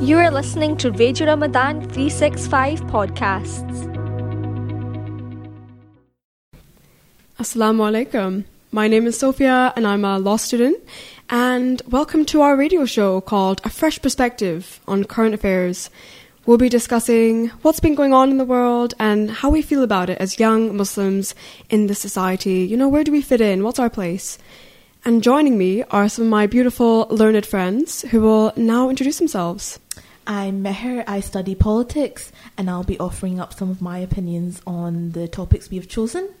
You are listening to Radio Ramadan 365 podcasts. Assalamu alaikum. My name is Sophia and I'm a law student. And welcome to our radio show called A Fresh Perspective on Current Affairs. We'll be discussing what's been going on in the world and how we feel about it as young Muslims in the society. You know, where do we fit in? What's our place? And joining me are some of my beautiful learned friends who will now introduce themselves. I'm Meher, I study politics, and I'll be offering up some of my opinions on the topics we have chosen.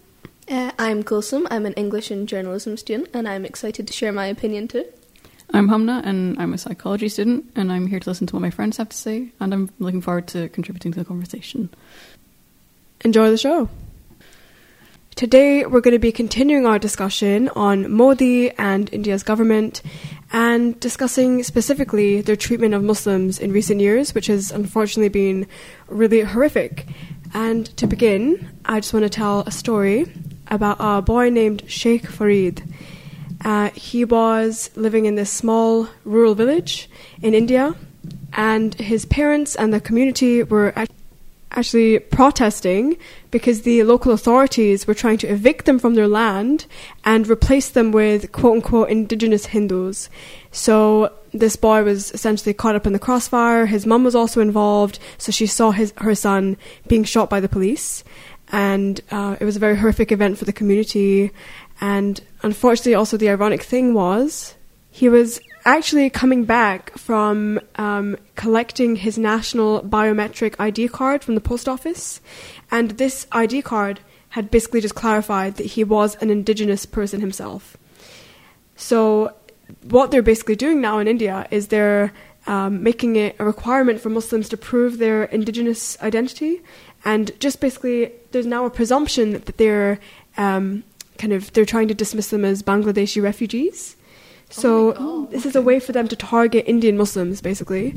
Uh, I'm Kulsum. I'm an English and journalism student, and I'm excited to share my opinion too. I'm Hamna, and I'm a psychology student, and I'm here to listen to what my friends have to say, and I'm looking forward to contributing to the conversation. Enjoy the show. Today, we're going to be continuing our discussion on Modi and India's government and discussing specifically their treatment of Muslims in recent years, which has unfortunately been really horrific. And to begin, I just want to tell a story about a boy named Sheikh Farid. Uh, he was living in this small rural village in India, and his parents and the community were actually protesting because the local authorities were trying to evict them from their land and replace them with quote unquote indigenous Hindus. So this boy was essentially caught up in the crossfire. His mum was also involved, so she saw his her son being shot by the police, and uh, it was a very horrific event for the community. And unfortunately, also the ironic thing was he was actually coming back from um, collecting his national biometric ID card from the post office, and this ID card had basically just clarified that he was an indigenous person himself. So, what they're basically doing now in India is they're um, making it a requirement for Muslims to prove their indigenous identity, and just basically there's now a presumption that they're um, kind of they're trying to dismiss them as Bangladeshi refugees. So this is a way for them to target Indian Muslims, basically.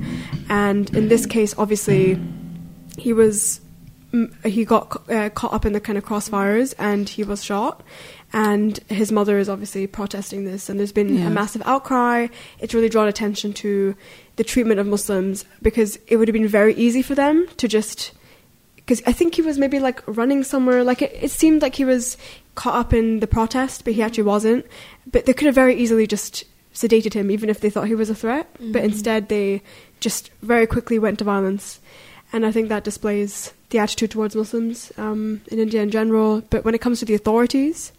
And in this case, obviously, he was mm, he got uh, caught up in the kind of crossfires and he was shot. And his mother is obviously protesting this, and there's been Yeah. a massive outcry. It's really drawn attention to the treatment of Muslims because it would have been very easy for them to just because I think he was maybe like running somewhere. Like it, it seemed like he was caught up in the protest, but he actually wasn't. But they could have very easily just sedated him, even if they thought he was a threat. But instead, they just very quickly went to violence, and I think that displays the attitude towards Muslims um, in India in general. But when it comes to the authorities,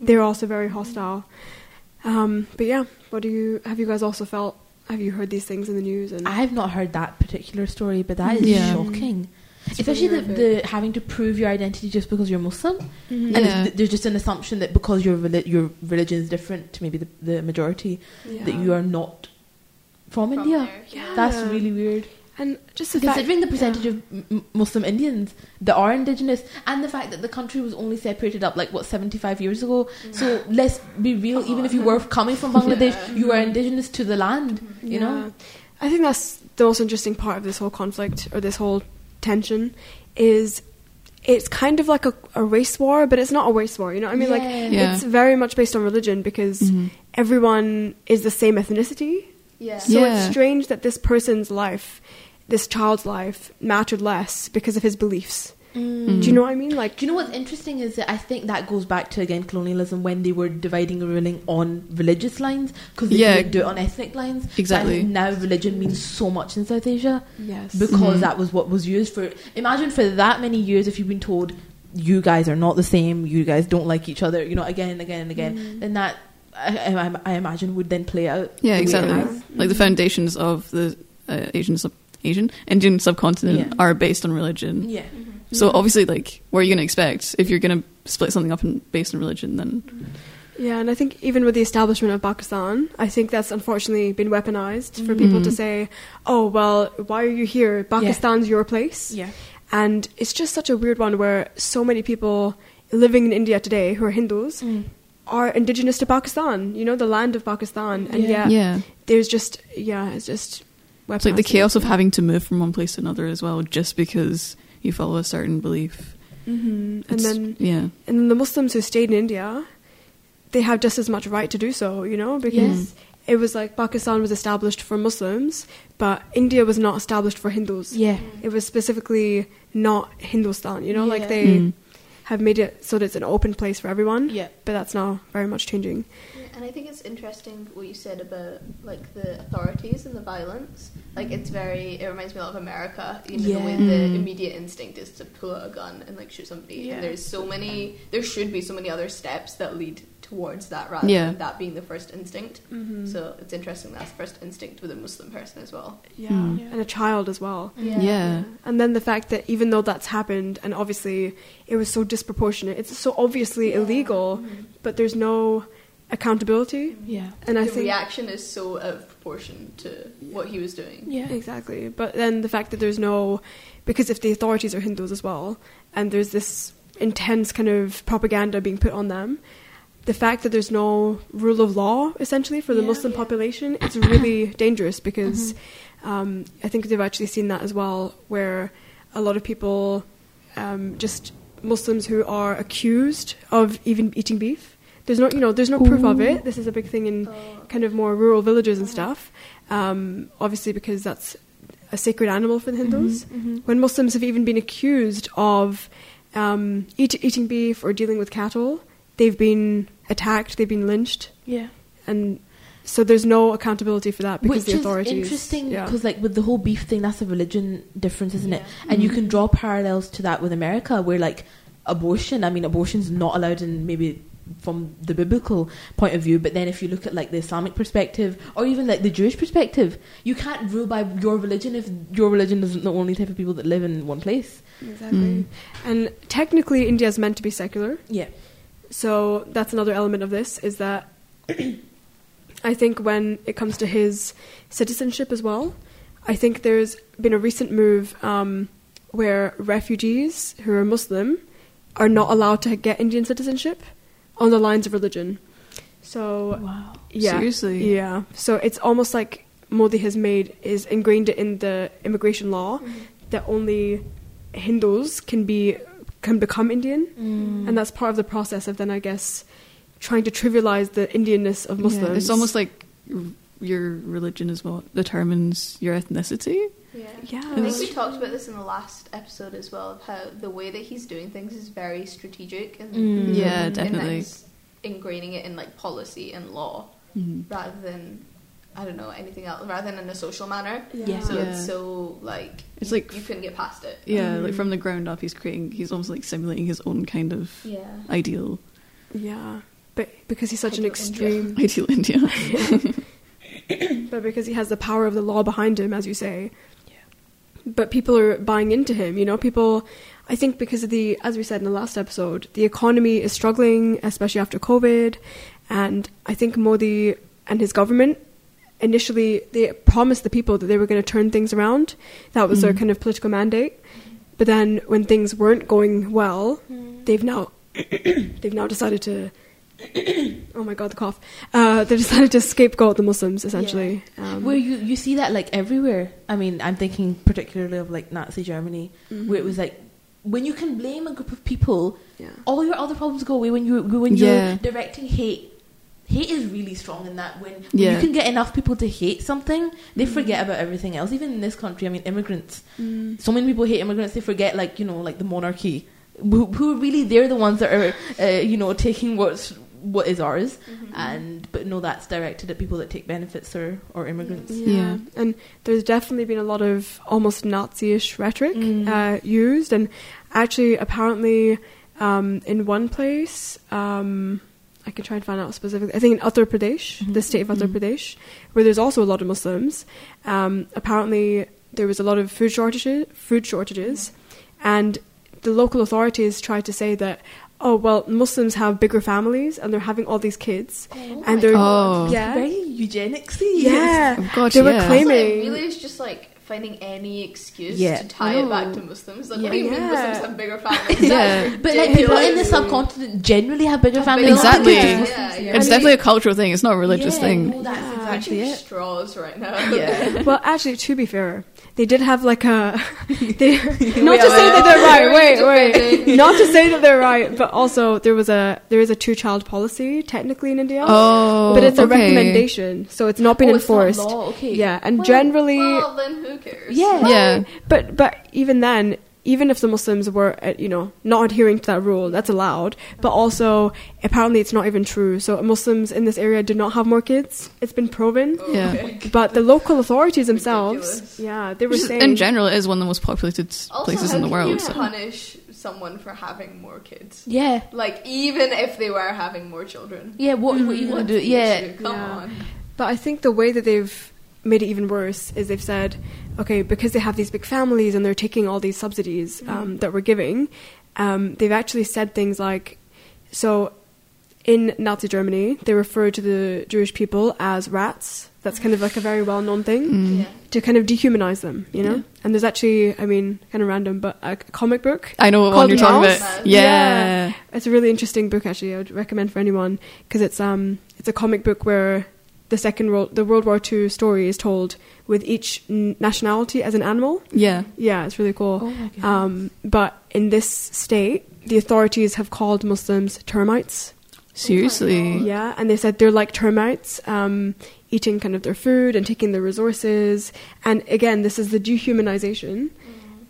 they're also very hostile. Um, but yeah, what do you have? You guys also felt? Have you heard these things in the news? And I have not heard that particular story, but that is Yeah. shocking. It's Especially the, the having to prove your identity just because you're Muslim, Mhm. and Yeah. it's, there's just an assumption that because your reli- your religion is different to maybe the, the majority, that you are not from, India. Yeah. That's really weird. and just the fact, Considering the percentage of m- m- Muslim Indians that are indigenous, and the fact that the country was only separated up like what 75 years ago. So let's be real. Even if you were coming from Bangladesh, you are indigenous to the land. You know. I think that's the most interesting part of this whole conflict or this whole tension is it's kind of like a, a race war, but it's not a race war. You know what I mean? Like Yeah. Yeah. it's very much based on religion because Mhm. everyone is the same ethnicity. Yeah. So Yeah. it's strange that this person's life, this child's life, mattered less because of his beliefs. Mm. Do you know what I mean? Like Do you know what's interesting is that I think that goes back to again colonialism when they were dividing and ruling on religious lines because they Yeah. couldn't do it on ethnic lines. Exactly. think now religion means so much in South Asia yes, because Mhm. that was what was used for. Imagine for that many years if you've been told you guys are not the same, you guys don't like each other, you know, again and again and again, Mm. then that I, I, I imagine would then play out. Yeah, the way it exactly. Like the foundations of the uh, Asian sub Asian Indian subcontinent Yeah. are based on religion. Yeah. So obviously, like, what are you going to expect if you're going to split something up in, based on religion? Then Yeah, and I think even with the establishment of Pakistan, I think that's unfortunately been weaponized for people to Mhm. say, "Oh, well, why are you here? Pakistan's your place." Yeah. And it's just such a weird one where so many people living in India today who are Hindus Mm. are indigenous to Pakistan, you know, the land of Pakistan. And Yeah. yeah, yeah, there's just, yeah, it's just it's like the chaos of having to move from one place to another as well, just because you follow a certain belief. Mhm. And then yeah, and then the Muslims who stayed in India, they have just as much right to do so, you know, because it was like Pakistan was established for Muslims, but India was not established for Hindus. Yeah. It was specifically not Hindustan, you know, like they Mm. have made it so that it's an open place for everyone. Yeah. But that's now very much changing. Yeah, and I think it's interesting what you said about like the authorities and the violence. Like it's very, it reminds me a lot of America. You know, the way the Mm. immediate instinct is to pull out a gun and like shoot somebody. Yeah. And there's so many, there should be so many other steps that lead towards that rather Yeah. than that being the first instinct. Mm-hmm. So it's interesting that's first instinct with a Muslim person as well. yeah. Mm. and a child as well. Yeah. And then the fact that even though that's happened, and obviously it was so disproportionate, it's so obviously illegal, Mhm. but there's no accountability. Yeah. And I think the think reaction is so out of proportion to what he was doing. Yeah. Exactly. But then the fact that there's no, because if the authorities are Hindus as well, and there's this intense kind of propaganda being put on them, the fact that there's no rule of law essentially for the Yeah. Muslim Yeah. population, it's really dangerous because um, I think they've actually seen that as well, where a lot of people, um, just Muslims who are accused of even eating beef. There's no, you know, there's no proof of it. This is a big thing in Oh. kind of more rural villages and stuff. Um, obviously, because that's a sacred animal for the Hindus. When Muslims have even been accused of um, eat, eating beef or dealing with cattle, they've been attacked, they've been lynched, Yeah. and so there's no accountability for that because Which the authorities. is interesting yeah. because, like, with the whole beef thing, that's a religion difference, isn't it? Yeah. And you can draw parallels to that with America, where like abortion. I mean, abortion's not allowed in maybe from the biblical point of view, but then if you look at like the Islamic perspective or even like the Jewish perspective, you can't rule by your religion if your religion isn't the only type of people that live in one place. Exactly. Mm. And technically, India is meant to be secular. Yeah. So that's another element of this is that I think when it comes to his citizenship as well, I think there's been a recent move um, where refugees who are Muslim are not allowed to get Indian citizenship on the lines of religion. So Wow. yeah, Seriously? yeah. So it's almost like Modi has made is ingrained it in the immigration law that only Hindus can be can become Indian, Mm. and that's part of the process of then I guess trying to trivialize the Indianness of Muslims. Yeah, it's almost like your religion is what determines your ethnicity. Yeah. Yeah. I think we talked about this in the last episode as well of how the way that he's doing things is very strategic and Mm. Yeah, and definitely. that's ingraining it in like policy and law Mhm. rather than I don't know anything else rather than in a social manner. Yeah. So Yeah. it's so like It's you, like- you couldn't get past it. Yeah, like Mhm. from the ground up, he's creating. He's almost like simulating his own kind of Yeah. ideal, yeah, but because he's such an Ideal extreme, ideal India. but because he has the power of the law behind him, as you say. But people are buying into him. You know, people. I think because of the, as we said in the last episode, the economy is struggling, especially after COVID, and I think Modi and his government initially they promised the people that they were going to turn things around. That was their Mhm. kind of political mandate. But then when things weren't going well, they've now they've now decided to oh my god the cough uh, they decided to scapegoat the Muslims essentially um, Where you, you see that like everywhere. I mean, I'm thinking particularly of like Nazi Germany, where it was like when you can blame a group of people, yeah all your other problems go away. When you when you're Yeah. directing hate, hate is really strong in that. When, when Yeah. you can get enough people to hate something, they forget about everything else. Even in this country, I mean, immigrants. So many people hate immigrants. They forget like you know like the monarchy. Who, who really they're the ones that are uh, you know taking what's what is ours and but no that's directed at people that take benefits or or immigrants Yeah. Yeah. and there's definitely been a lot of almost Nazi-ish rhetoric Mm. uh, used, and actually, apparently, um, in one place, um, I can try and find out specifically. I think in Uttar Pradesh, the state of Uttar Mhm. Pradesh, where there's also a lot of Muslims. Um, apparently, there was a lot of food shortages, food shortages, and the local authorities tried to say that. Oh well, Muslims have bigger families and they're having all these kids, oh and they're God. yeah, very eugenicsy yeah. Oh, God, They were yeah. claiming- Also, it really is just like finding any excuse Yeah. to tie I it back to Muslims. Like, Yeah. what do you mean Muslims have bigger families? Yeah. But like people in the subcontinent generally have bigger families. bigger Exactly. families, Yeah. Yeah, It's yeah. definitely a cultural thing. It's not a religious Yeah, thing. no, that's Yeah. exactly it. straws right now. Yeah. Well, actually, to be fair, they did have like a. They, not to say that they're right. Wait, wait. wait. not to say that they're right, but also there was a there is a two child policy technically in India, Oh, but it's a okay. recommendation, so it's not been Oh, it's not enforced. law, okay. Yeah, and Well, generally, Well, then who cares? Yeah. Yeah. but but even then, even if the Muslims were uh, you know not adhering to that rule, that's allowed. But also, apparently, it's not even true. So Muslims in this area do not have more kids. It's been proven. Oh, Yeah. okay. But the local authorities themselves, Ridiculous. yeah, they were Which is- saying in general, it is one of the most populated Also, places how in the can world. you so. punish someone for having more kids? Yeah. Like, even if they were having more children. Yeah, what, what you gonna do? Yeah. Come Yeah. on. But I think the way that they've made it even worse is they've said, okay, because they have these big families and they're taking all these subsidies um, that we're giving, um, they've actually said things like, so in Nazi Germany, they refer to the Jewish people as rats. That's kind of like a very well known thing Mm. Yeah. to kind of dehumanize them, you know? Yeah. And there's actually, I mean, kind of random, but a comic book I know what one you're talking about. Yeah. Yeah. It's a really interesting book, actually. I would recommend for anyone because it's um it's a comic book where the second world the World War II story is told with each nationality as an animal. Yeah. Yeah, it's really cool. Oh my god. Um, but in this state, the authorities have called Muslims termites. Seriously. Yeah, and they said they're like termites, um, eating kind of their food and taking their resources. And again, this is the dehumanization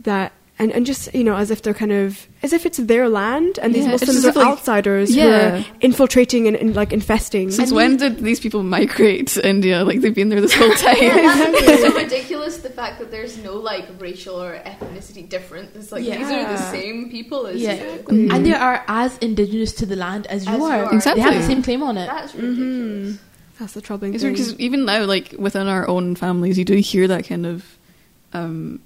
that, and, and just you know, as if they're kind of as if it's their land, and these Yeah, it's Muslims are like- outsiders Yeah. who are infiltrating and, and like infesting. Since And when did these people migrate to India? Like they've been there this whole time. It's so ridiculous the fact that there's no like racial or ethnicity difference. It's like these are the same people as yeah. you. Exactly. And they are as indigenous to the land as you As you are. are. Exactly. They have the same claim on it. That's ridiculous. That's the troubling It's thing. because even now, like within our own families, you do hear that kind of, um,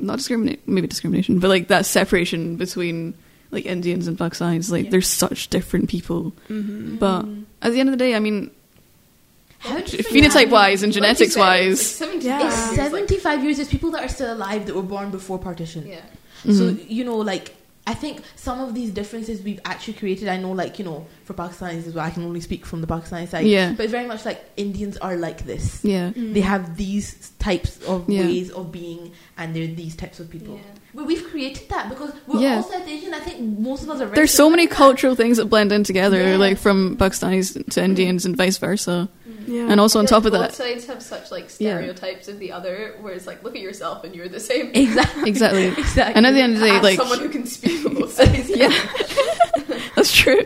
not discriminate, maybe discrimination, but like that separation between like Indians and Pakistanis. Like Yeah. they're such different people, Mhm. but at the end of the day, I mean, How do you phenotype wise and genetics said, wise, it's like 70 Yeah. years, It's like- 75 years. There's people that are still alive that were born before partition. Yeah. So, Mhm. you know, like, I think some of these differences we've actually created, I know, like, you know, for Pakistanis as well, I can only speak from the Pakistani side. Yeah. But it's very much like Indians are like this. yeah, mm. They have these types of Yeah. ways of being, and they're these types of people. Yeah. But we've created that because we're Yeah. all South Asian. I think most of us are. there's so many cultural things that blend in together, Yeah. like from Pakistanis to Indians and vice versa. Yeah. And also on top like of both that, both sides have such like Yeah. stereotypes of the other, where it's like, look at yourself and you're the same. Exactly. exactly. exactly. And at the end of the day, As like someone who can speak for both sides. yeah, that's true.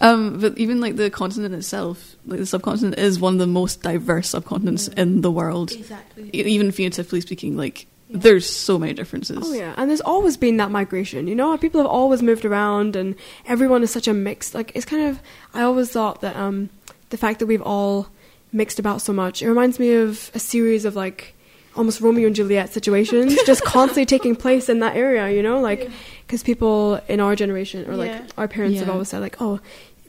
um, but even like the continent itself, like the subcontinent, is one of the most diverse subcontinents in the world. Exactly. E- Even phenotypically speaking, like there's so many differences. Oh yeah, and there's always been that migration. You know, people have always moved around, and everyone is such a mix. Like it's kind of. I always thought that um, the fact that we've all mixed about so much, it reminds me of a series of like almost Romeo and Juliet situations, just constantly taking place in that area. You know, like because people in our generation or like Yeah. our parents have always said like, oh.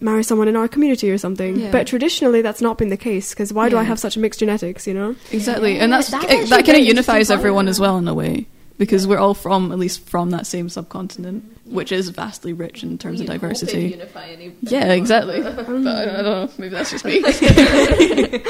Marry someone in our community or something, Yeah. but traditionally that's not been the case. Because why do I have such mixed genetics? You know, Exactly, Yeah, and that's, that's it- that kind of unifies everyone as well in a way because we're all from at least from that same subcontinent, which is vastly rich in terms of We hope they diversity. unify Yeah, exactly. but I don't, I don't know. Maybe that's just me.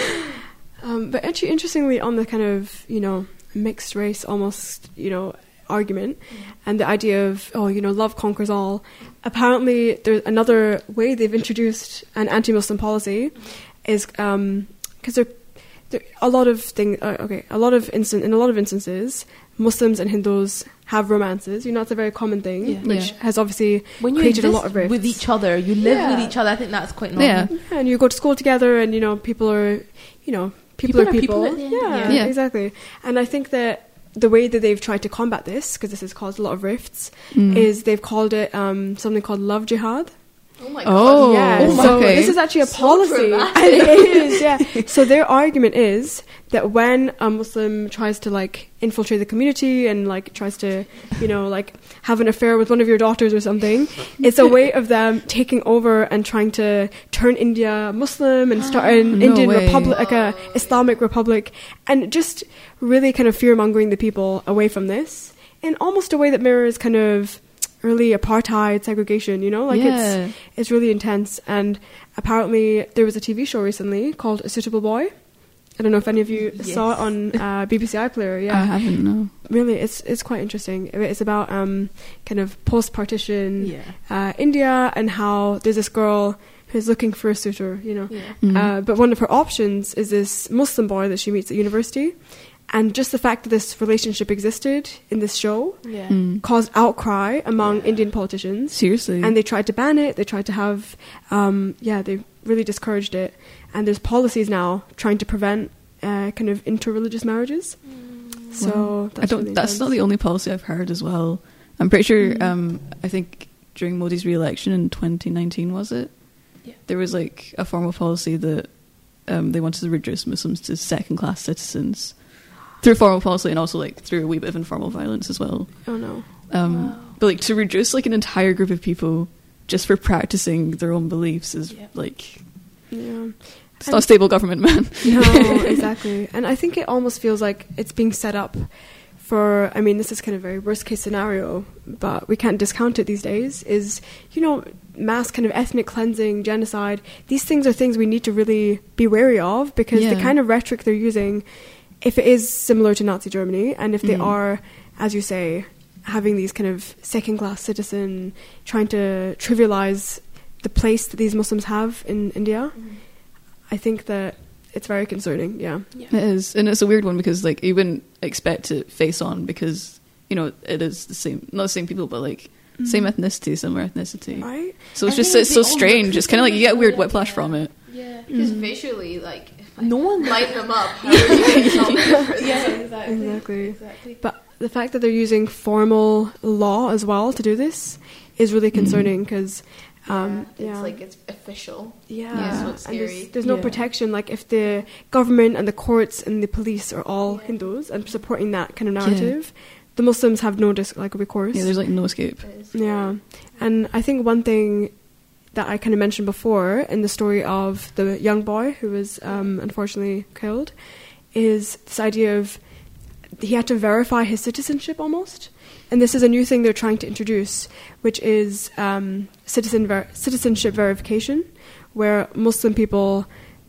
Um, but actually, interestingly, on the kind of you know mixed race almost you know argument and the idea of oh you know love conquers all. Apparently, there's another way they've introduced an anti-Muslim policy is because there, there a lot of thing. Uh, okay, a lot of instant in a lot of instances, Muslims and Hindus have romances. You know, it's a very common thing, Yeah. which Yeah. has obviously When you created a lot of rifts. with each other, you live Yeah. with each other. I think that's quite normal. yeah, Yeah, and you go to school together, and you know people are, you know, people, People are are people. people at the end of the yeah. Yeah. exactly. And I think that the way that they've tried to combat this, because this has caused a lot of rifts, Mm. is they've called it um, something called love jihad. Oh my Oh. oh god. yeah, oh, so okay. this is actually a So policy. it is, yeah. So their argument is that when a Muslim tries to like infiltrate the community and like tries to, you know, like have an affair with one of your daughters or something, it's a way of them taking over and trying to turn India Muslim and start an No Indian way. republic, like a Islamic republic, and just really kind of fear mongering the people away from this in almost a way that mirrors kind of early apartheid segregation. You know, like Yeah. it's it's really intense. And apparently, there was a TV show recently called A Suitable Boy. I don't know if any of you saw it on uh, BBC iPlayer. Yeah, I haven't. No. really, it's it's quite interesting. It's about um, kind of post-partition Yeah. uh, India and how there's this girl who's looking for a suitor. You know, Yeah. Mhm. uh, but one of her options is this Muslim boy that she meets at university, and just the fact that this relationship existed in this show Yeah. Mm. caused outcry among Indian politicians Seriously. and they tried to ban it. They tried to have, um, yeah, they really discouraged it. And there's policies now trying to prevent uh, kind of interreligious marriages. So that's I don't. really that's not the only policy I've heard as well. I'm pretty sure. Mm. Um, I think during Modi's re-election in 2019, was it? Yeah. There was like a formal policy that um, they wanted to reduce Muslims to second-class citizens through formal policy and also like through a wee bit of informal violence as well. Oh no. Um, Wow. But like to reduce like an entire group of people just for practicing their own beliefs is Yeah. like Yeah. it's not a stable government, man. No, exactly. And I think it almost feels like it's being set up for I mean, this is kind of a very worst case scenario, but we can't discount it these days, is, you know, mass kind of ethnic cleansing, genocide. These things are things we need to really be wary of because the kind of rhetoric they're using, if it is similar to Nazi Germany, and if they Mm. are, as you say, having these kind of second class citizen trying to trivialize the place that these Muslims have in India, mm-hmm. I think that it's very concerning. Yeah. It is, and it's a weird one because like you wouldn't expect to face on because you know it is the same, not the same people, but like mm-hmm. same ethnicity, similar ethnicity. Right? So it's I just, it's so strange. It's kind of like you get weird similar, whiplash yeah. from it. Yeah. Because visually, like, if I No one light them up, how are you going to tell the difference? Yeah, exactly. Exactly. Exactly. But the fact that they're using formal law as well to do this is really concerning because, um, yeah, yeah, it's like it's official. yeah, Yeah, so it's and there's, there's no Yeah. protection. Like if the government and the courts and the police are all Hindus and supporting that kind of narrative, the Muslims have no dis- like recourse. Yeah, there's like no escape. Yeah, and I think one thing that I kind of mentioned before in the story of the young boy who was um, unfortunately killed is this idea of he had to verify his citizenship almost. And this is a new thing they're trying to introduce, which is um, citizen ver- citizenship verification, where Muslim people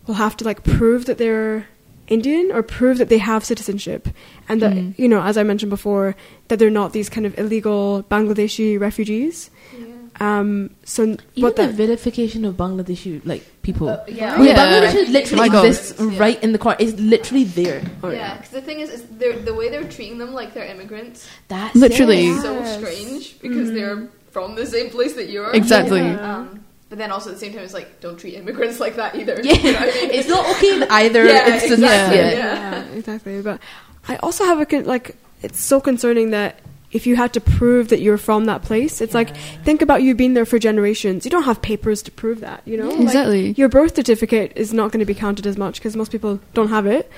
will have to like prove that they're Indian or prove that they have citizenship, and that Mm. you know, as I mentioned before, that they're not these kind of illegal Bangladeshi refugees. Yeah. Um, so Even what the that vilification of Bangladeshi like people. Uh, yeah. I mean, Yeah. Bangladesh literally My exists Yeah. right in the corner. It's literally there. Oh, yeah, yeah. because the thing is, is they're, the way they're treating them like they're immigrants That's Literally. it. is so strange because they're from the same place that you are. Exactly. Yeah. Um, but then also at the same time, it's like don't treat immigrants like that either. Yeah, You know what I mean? it's not okay either Yeah, instance. exactly. Yeah. Yeah. yeah, exactly. But I also have a con- like it's so concerning that if you had to prove that you're from that place, it's like think about you being there for generations. You don't have papers to prove that, you know. Yeah. Like, Exactly. your birth certificate is not going to be counted as much because most people don't have it,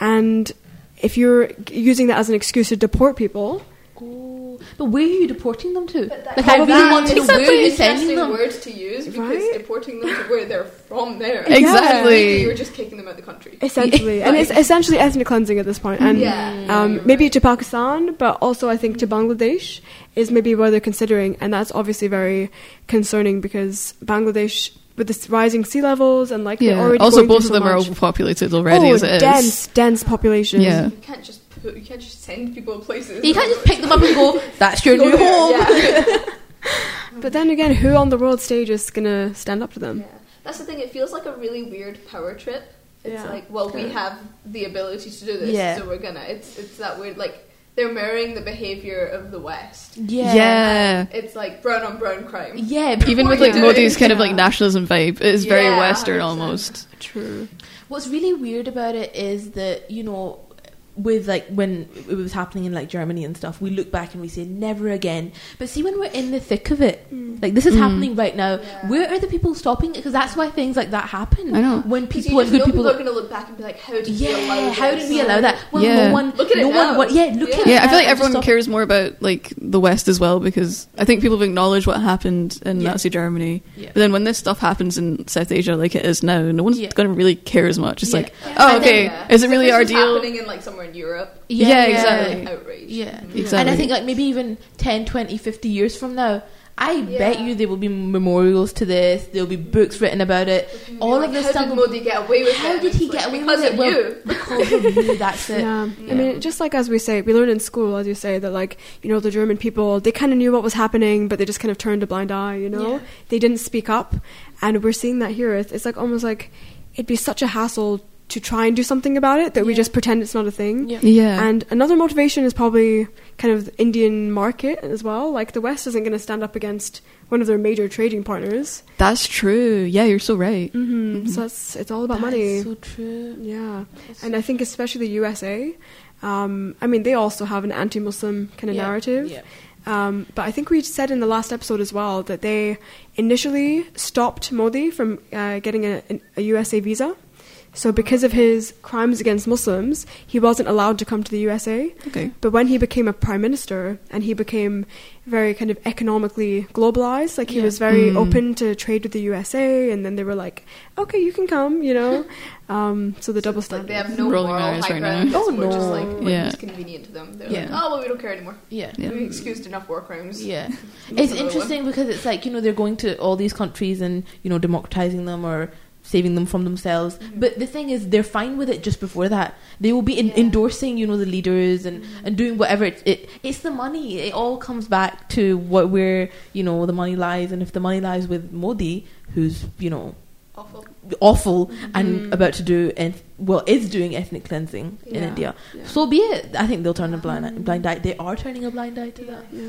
and if you're using that as an excuse to deport people, Oh, but where are you deporting them to? But that- Like, I really want to know is where you're sending interesting them. word to use because Right? deporting them to where they're from there. Exactly. Really, You're just kicking them out of the country. essentially, and it's essentially ethnic cleansing at this point. point, and Yeah. um, maybe to Pakistan, but also I think to Bangladesh is maybe where they're considering, and that's obviously very concerning because Bangladesh, with the rising sea levels and like they're Yeah. already Also, going both through of so them are overpopulated already oh, as it is. dense, dense population. Yeah. You can't just put, you can't just send people places. You can't just pick them up and go, that's your new home. Yeah. But then again, who on the world stage is gonna stand up to them? Yeah. That's the thing. It feels like a really weird power trip. It's Yeah. like, well, we have the ability to do this, Yeah. so we're gonna. It's it's that weird. Like they're mirroring the behavior of the West. Yeah. Yeah. It's like brown on brown crime. Yeah. Even with like you Modi's doing? kind of like nationalism vibe, it is very Yeah, Western 100%. almost. True. What's really weird about it is that, you know, with like when it was happening in like Germany and stuff, we look back and we say never again. But see, when we're in the thick of it, like this is Mm. happening right now, Yeah. where are the people stopping it? Because that's why things like that happen. I know. when people you and just good know people. people are going to look back and be like, how did we allow yeah, how did we allow that? Well, Yeah. no one. Look at it no one. now. What? Yeah, look Yeah. at it. Yeah, I feel like everyone cares more about like the West as well because I think people have acknowledged what happened in Yeah. Nazi Germany. Yeah. But then when this stuff happens in South Asia like it is now, no one's Yeah. going to really care as much. It's Yeah. like, Yeah. oh, And then- okay, Yeah. is it really our deal? happening in like somewhere in Europe. Yeah, exactly. like, outrage. Yeah. Mhm. Exactly. And I think like maybe even 10, 20, 50 years from now, I bet you there will be memorials to this. There'll be books written about it. Looking All like, of this how stuff. did Modi get away with How it? did he get away because with it? of Well, you. because of you, that's it. Yeah. Yeah. I mean, just like as we say, we learned in school, as you say, that like you know the German people, they kind of knew what was happening, but they just kind of turned a blind eye. You know, Yeah. they didn't speak up, and we're seeing that here. It's, it's like almost like it'd be such a hassle to try and do something about it that we just pretend it's not a thing. Yeah. Yeah. And another motivation is probably kind of the Indian market as well. Like the West isn't going to stand up against one of their major trading partners. That's true. Yeah, you're so right. Mm-hmm. So that's it's all about That money. is so true. Yeah, and I think especially the USA. Um, I mean, they also have an anti-Muslim kind of Yeah, narrative. yeah. Um, but I think we said in the last episode as well that they initially stopped Modi from uh, getting a, a USA visa. So because of his crimes against Muslims, he wasn't allowed to come to the USA. Okay. But when he became a prime minister and he became very kind of economically globalized, like he Yeah. was very Mm. open to trade with the USA, and then they were like, "Okay, you can come," you know. um, so the double It's like standard. they have no Rolling moral eyes high right ground. now. Oh, We're just no. like when Yeah. it's convenient to them. They're Yeah. like, oh well, we don't care anymore. Yeah. Yeah. We excused enough war crimes. Yeah. It's another interesting because it's like, you know, they're going to all these countries and, you know, democratizing them or saving them from themselves. Mhm. But the thing is, they're fine with it just before that. They will be in- Yeah. endorsing, you know, the leaders and, Mhm. and doing whatever. It, it It's the money. It all comes back to what where, you know, the money lies. And if the money lies with Modi, who's, you know, Awful. Awful Mhm. and Mm. about to do, eth- well, is doing ethnic cleansing in India. Yeah. So be it. I think they'll turn a blind, blind eye. They are turning a blind eye to Yeah. that. Yeah.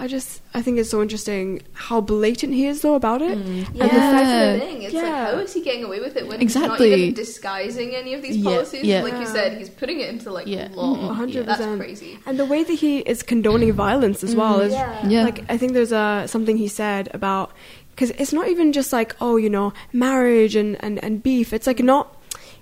I just I think it's so interesting how blatant he is though about it. Mm. Yeah, And the that's fact- the thing. It's like, how is he getting away with it when Exactly. he's not even disguising any of these Yeah, policies? yeah. Like you said, he's putting it into like Yeah. law. Mhm. 100%. That's crazy. And the way that he is condoning violence as well Mhm. is Yeah. Yeah. like I think there's a something he said about because it's not even just like oh you know marriage and and, and beef. It's like not.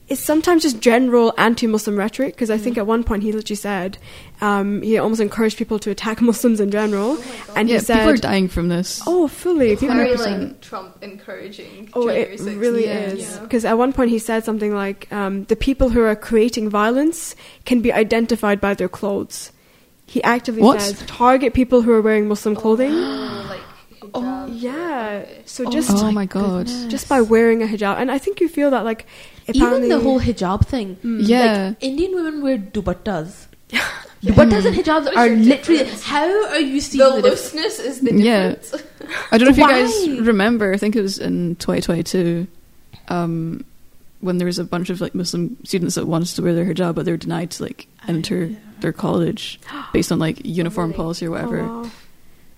It's sometimes just general anti-Muslim rhetoric because I think at one point he literally said um, he almost encouraged people to attack Muslims in general, Oh and yeah, he said, people are dying from this. "Oh, fully." It's people very are, 100%. like Trump encouraging. Oh, January it 6th. really Yeah. is. Yeah. Because at one point he said something like, um, "The people who are creating violence can be identified by their clothes." He actively What? says, "Target people who are wearing Muslim clothing." Oh, like Oh, yeah. So Oh just oh my god. goodness. just by wearing a hijab, and I think you feel that like Even the whole hijab thing. Mm. Yeah. Like, Indian women wear dupattas. Dupattas and hijabs are literally. difference? How are you seeing The the difference? looseness is the difference? Yeah. I don't know if you guys remember. I think it was in 2022, um, when there was a bunch of like Muslim students that wanted to wear their hijab, but they were denied to like enter their college based on like uniform really? policy or Oh, whatever. wow.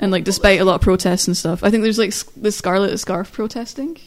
And like despite a lot of protests and stuff, I think there's like s- the scarlet scarf protesting.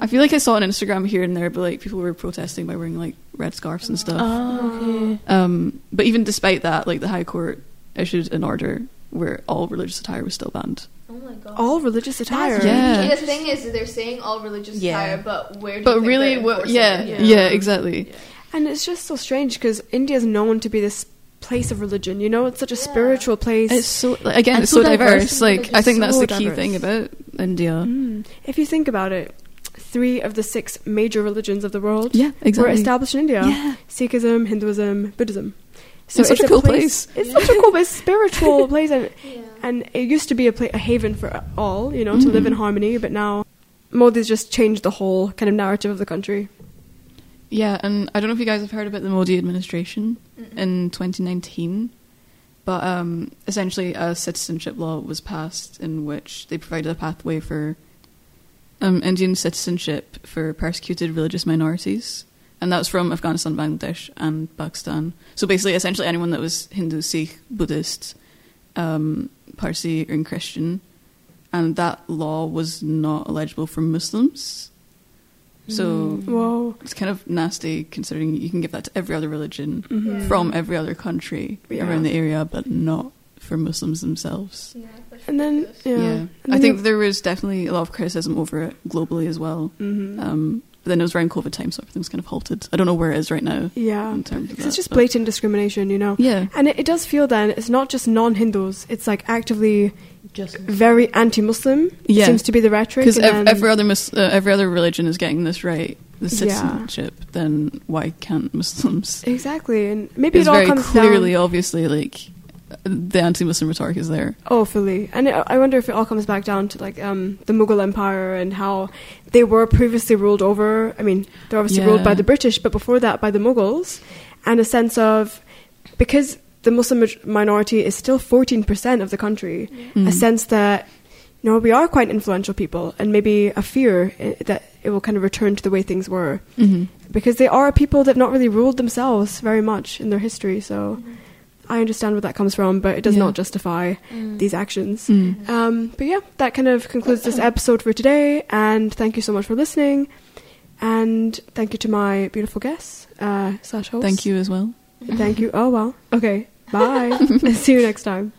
I feel like I saw on Instagram here and there, but like people were protesting by wearing like red scarves and stuff. Oh, okay. Um, but even despite that, like the High Court issued an order where all religious attire was still banned. Oh my god. all religious attire. That's Yeah. The thing is, they're saying all religious Yeah. attire, but where? Do But think really, they're what? Yeah, yeah, Yeah. exactly. And it's just so strange because India is known to be this place of religion. You know, it's such a Yeah. spiritual place. It's so again, And it's so so diverse. diverse, Like like, I think so that's the key diverse. thing about India. Mm. If you think about it, three of the six major religions of the world Yeah, exactly. were established in India: Yeah, Sikhism, Hinduism, Buddhism. So It's such a cool place. It's such a cool, place, spiritual place, and, Yeah. and it used to be a, pla- a haven for all, you know, to live in Mhm. harmony. But now, Modi's just changed the whole kind of narrative of the country. Yeah, and I don't know if you guys have heard about the Modi administration Mm-mm. in 2019, but um, essentially a citizenship law was passed in which they provided a pathway for um, Indian citizenship for persecuted religious minorities, and that was from Afghanistan, Bangladesh, and Pakistan. So basically, essentially anyone that was Hindu, Sikh, Buddhist, um, Parsi, and Christian, and that law was not eligible for Muslims. So Whoa. it's kind of nasty considering you can give that to every other religion Mhm. from every other country Yeah. around the area, but not for Muslims themselves. Yeah, And then, yeah. Yeah, And I then think you- there was definitely a lot of criticism over it globally as well. Mhm. Um, but then it was around COVID time, so everything's kind of halted. I don't know where it is right now yeah. in terms of 'Cause that. it's just but- blatant discrimination, you know? Yeah, And it, it does feel then it's not just non Hindus, it's like actively Just very anti Muslim. Yeah. Seems to be the rhetoric. because ev- every other mus- uh, every other religion is getting this right, the Yeah. citizenship. Then why can't Muslims? Exactly. And maybe It's it all very comes clearly, down. obviously, like the anti-Muslim rhetoric is there. Oh, fully. And it, I wonder if it all comes back down to like um, the Mughal Empire and how they were previously ruled over. I mean, they're obviously ruled by the British, but before that by the Mughals, and a sense of because the Muslim minority is still fourteen percent of the country, Mm. a sense that you know we are quite influential people, and maybe a fear that it will kind of return to the way things were Mhm. because they are people that have not really ruled themselves very much in their history. So. I understand where that comes from, but it does Yeah. not justify Mm. these actions. Mm. Um, but yeah, that kind of concludes this episode for today. And thank you so much for listening. And thank you to my beautiful guests uh, slash hosts. Thank you as well. Thank you. Oh well. Okay. Bye. See you next time.